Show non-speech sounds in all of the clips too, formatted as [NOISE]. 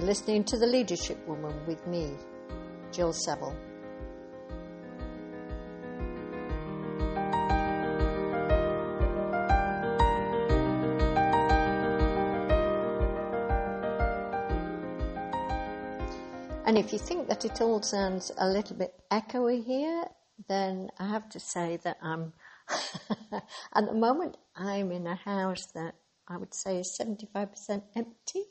You're listening to The Leadership Woman with me, Jill Seville. And if you think that it all sounds a little bit echoey here, then I have to say that I'm, um, [LAUGHS] at the moment, I'm in a house that I would say is 75% empty.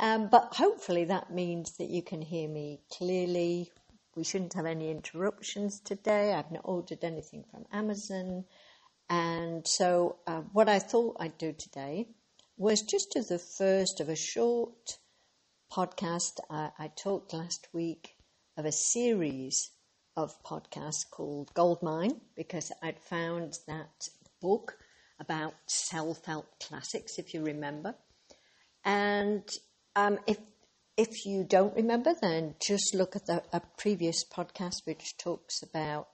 Um, but hopefully that means that you can hear me clearly. We shouldn't have any interruptions today. I've not ordered anything from Amazon. And so, uh, what I thought I'd do today was just do the first of a short podcast. I, I talked last week of a series of podcasts called Goldmine because I'd found that book about self help classics, if you remember. And um, if if you don't remember, then just look at the, a previous podcast which talks about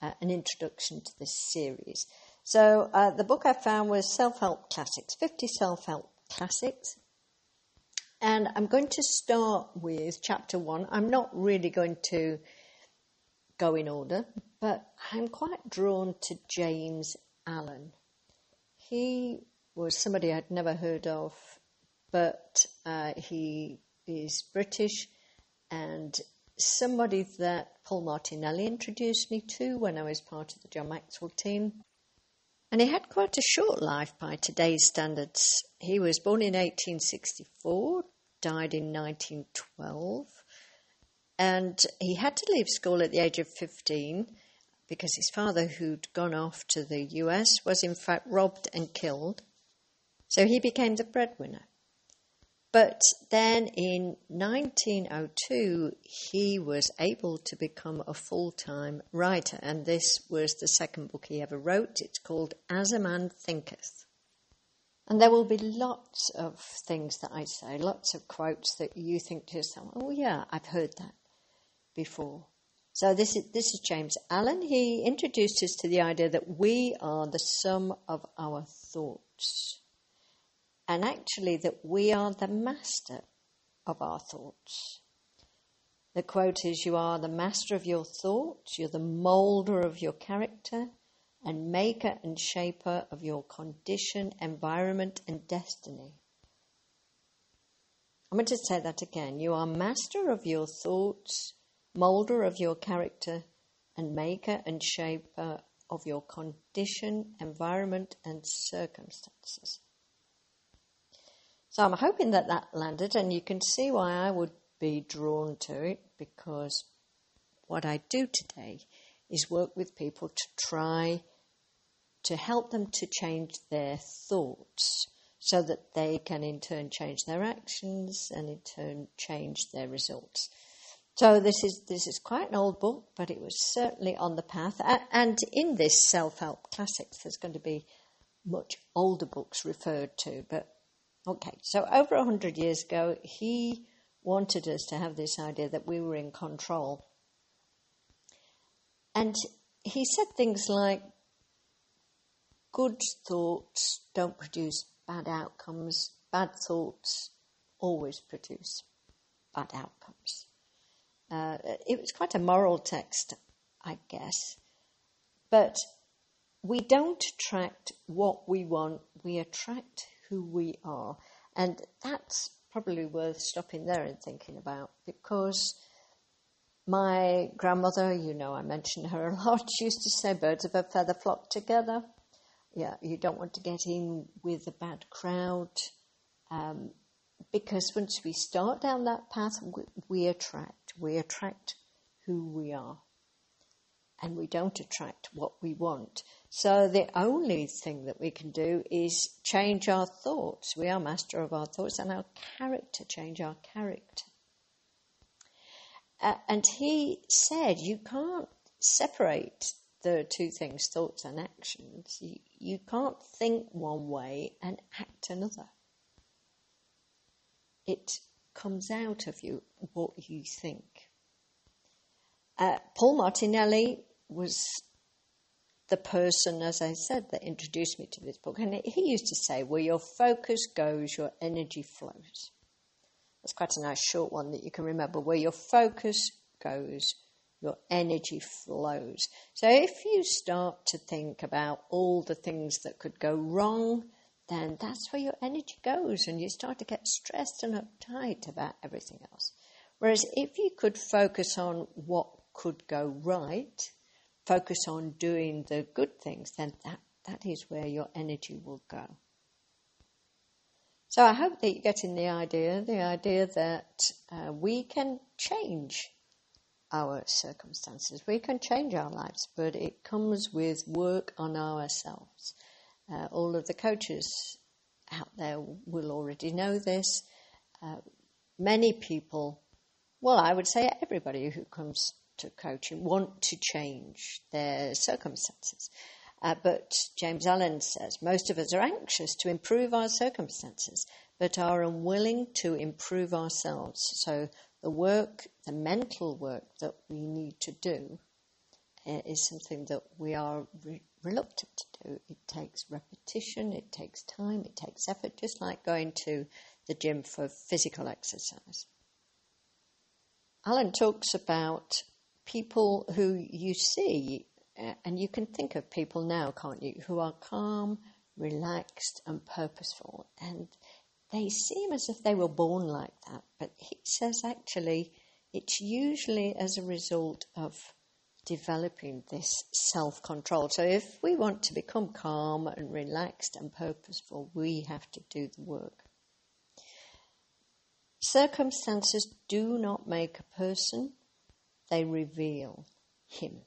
uh, an introduction to this series. So uh, the book I found was Self Help Classics, 50 Self Help Classics. And I'm going to start with chapter one. I'm not really going to go in order, but I'm quite drawn to James Allen. He was somebody I'd never heard of, but uh, he is British and somebody that Paul Martinelli introduced me to when I was part of the John Maxwell team. And he had quite a short life by today's standards. He was born in 1864, died in 1912. And he had to leave school at the age of 15 because his father, who'd gone off to the US, was in fact robbed and killed. So he became the breadwinner. But then in 1902, he was able to become a full time writer, and this was the second book he ever wrote. It's called As a Man Thinketh. And there will be lots of things that I say, lots of quotes that you think to yourself, oh, yeah, I've heard that before. So this is, this is James Allen. He introduced us to the idea that we are the sum of our thoughts. And actually that we are the master of our thoughts. The quote is, you are the master of your thoughts, you're the molder of your character, and maker and shaper of your condition, environment, and destiny. I'm going to say that again. You are master of your thoughts, molder of your character, and maker and shaper of your condition, environment, and circumstances. So I'm hoping that that landed, and you can see why I would be drawn to it because what I do today is work with people to try to help them to change their thoughts so that they can in turn change their actions and in turn change their results. So this is this is quite an old book, but it was certainly on the path. And in this self-help classics, there's going to be much older books referred to. But okay, so over a hundred years ago, he wanted us to have this idea that we were in control, and he said things like, Good thoughts don't produce bad outcomes. Bad thoughts always produce bad outcomes. Uh, it was quite a moral text, I guess. But we don't attract what we want, we attract who we are. And that's probably worth stopping there and thinking about because my grandmother, you know, I mention her a [LAUGHS] lot, she used to say birds of a feather flock together yeah, you don't want to get in with a bad crowd. Um, because once we start down that path, we, we attract. We attract who we are. And we don't attract what we want. So the only thing that we can do is change our thoughts. We are master of our thoughts and our character, change our character. Uh, and he said you can't separate the two things, thoughts and actions. You, you can't think one way and act another. It comes out of you what you think. Uh, Paul Martinelli was the person, as I said, that introduced me to this book. And he used to say, where your focus goes, your energy flows. That's quite a nice short one that you can remember. Where your focus goes, your energy flows. So if you start to think about all the things that could go wrong, then that's where your energy goes and you start to get stressed and uptight about everything else. Whereas if you could focus on what could go right, focus on doing the good things, then that, that is where your energy will go. So I hope that you're getting the idea, the idea that uh, we can change our circumstances. We can change our lives, but it comes with work on ourselves. Uh, all of the coaches out there will already know this. Uh, many people, well, I would say everybody who comes to coaching want to change their circumstances. Uh, but James Allen says most of us are anxious to improve our circumstances, but are unwilling to improve ourselves. So the work, the mental work that we need to do, uh, is something that we are re- reluctant to do. It takes repetition, it takes time, it takes effort, just like going to the gym for physical exercise. Allen talks about people who you see and you can think of people now, can't you, who are calm, relaxed, and purposeful. And they seem as if they were born like that. But he says actually it's usually as a result of developing this self control. So if we want to become calm and relaxed and purposeful, we have to do the work. Circumstances do not make a person, they reveal him.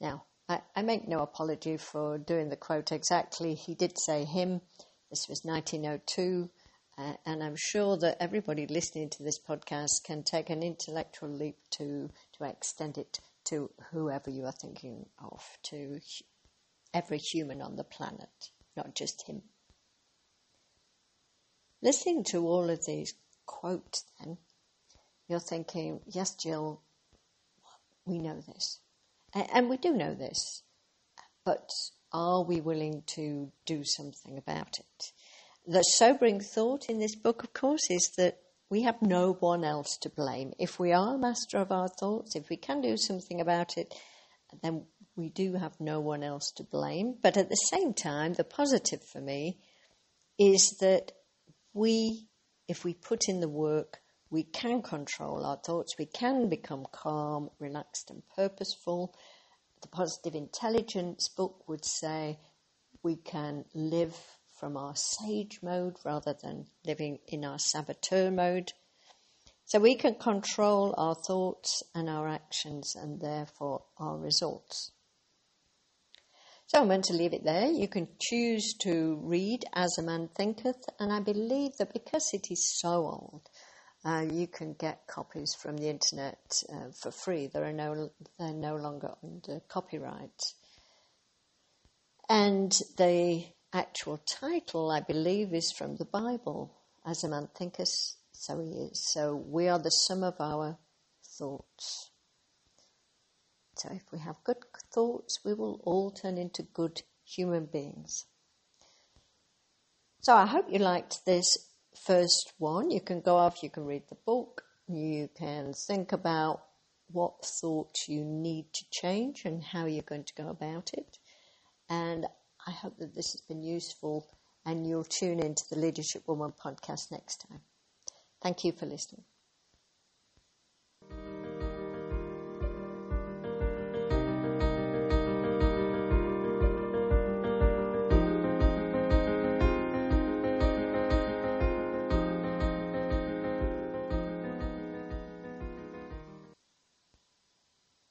Now, I, I, make no apology for doing the quote exactly. He did say him. This was 1902. Uh, and I'm sure that everybody listening to this podcast can take an intellectual leap to, to extend it to whoever you are thinking of, to every human on the planet, not just him. Listening to all of these quotes, then, you're thinking, yes, Jill, we know this. And we do know this, but are we willing to do something about it? The sobering thought in this book, of course, is that we have no one else to blame. If we are master of our thoughts, if we can do something about it, then we do have no one else to blame. But at the same time, the positive for me is that we, if we put in the work, we can control our thoughts, we can become calm, relaxed, and purposeful. The positive intelligence book would say we can live from our sage mode rather than living in our saboteur mode. So we can control our thoughts and our actions and therefore our results. So I'm going to leave it there. You can choose to read As a Man Thinketh, and I believe that because it is so old, uh, you can get copies from the internet uh, for free. There are no, they're no longer under copyright. And the actual title, I believe, is from the Bible. As a man thinketh, so he is. So we are the sum of our thoughts. So if we have good thoughts, we will all turn into good human beings. So I hope you liked this first one. You can go off, you can read the book, you can think about what thoughts you need to change and how you're going to go about it. And I hope that this has been useful and you'll tune into the Leadership Woman podcast next time. Thank you for listening.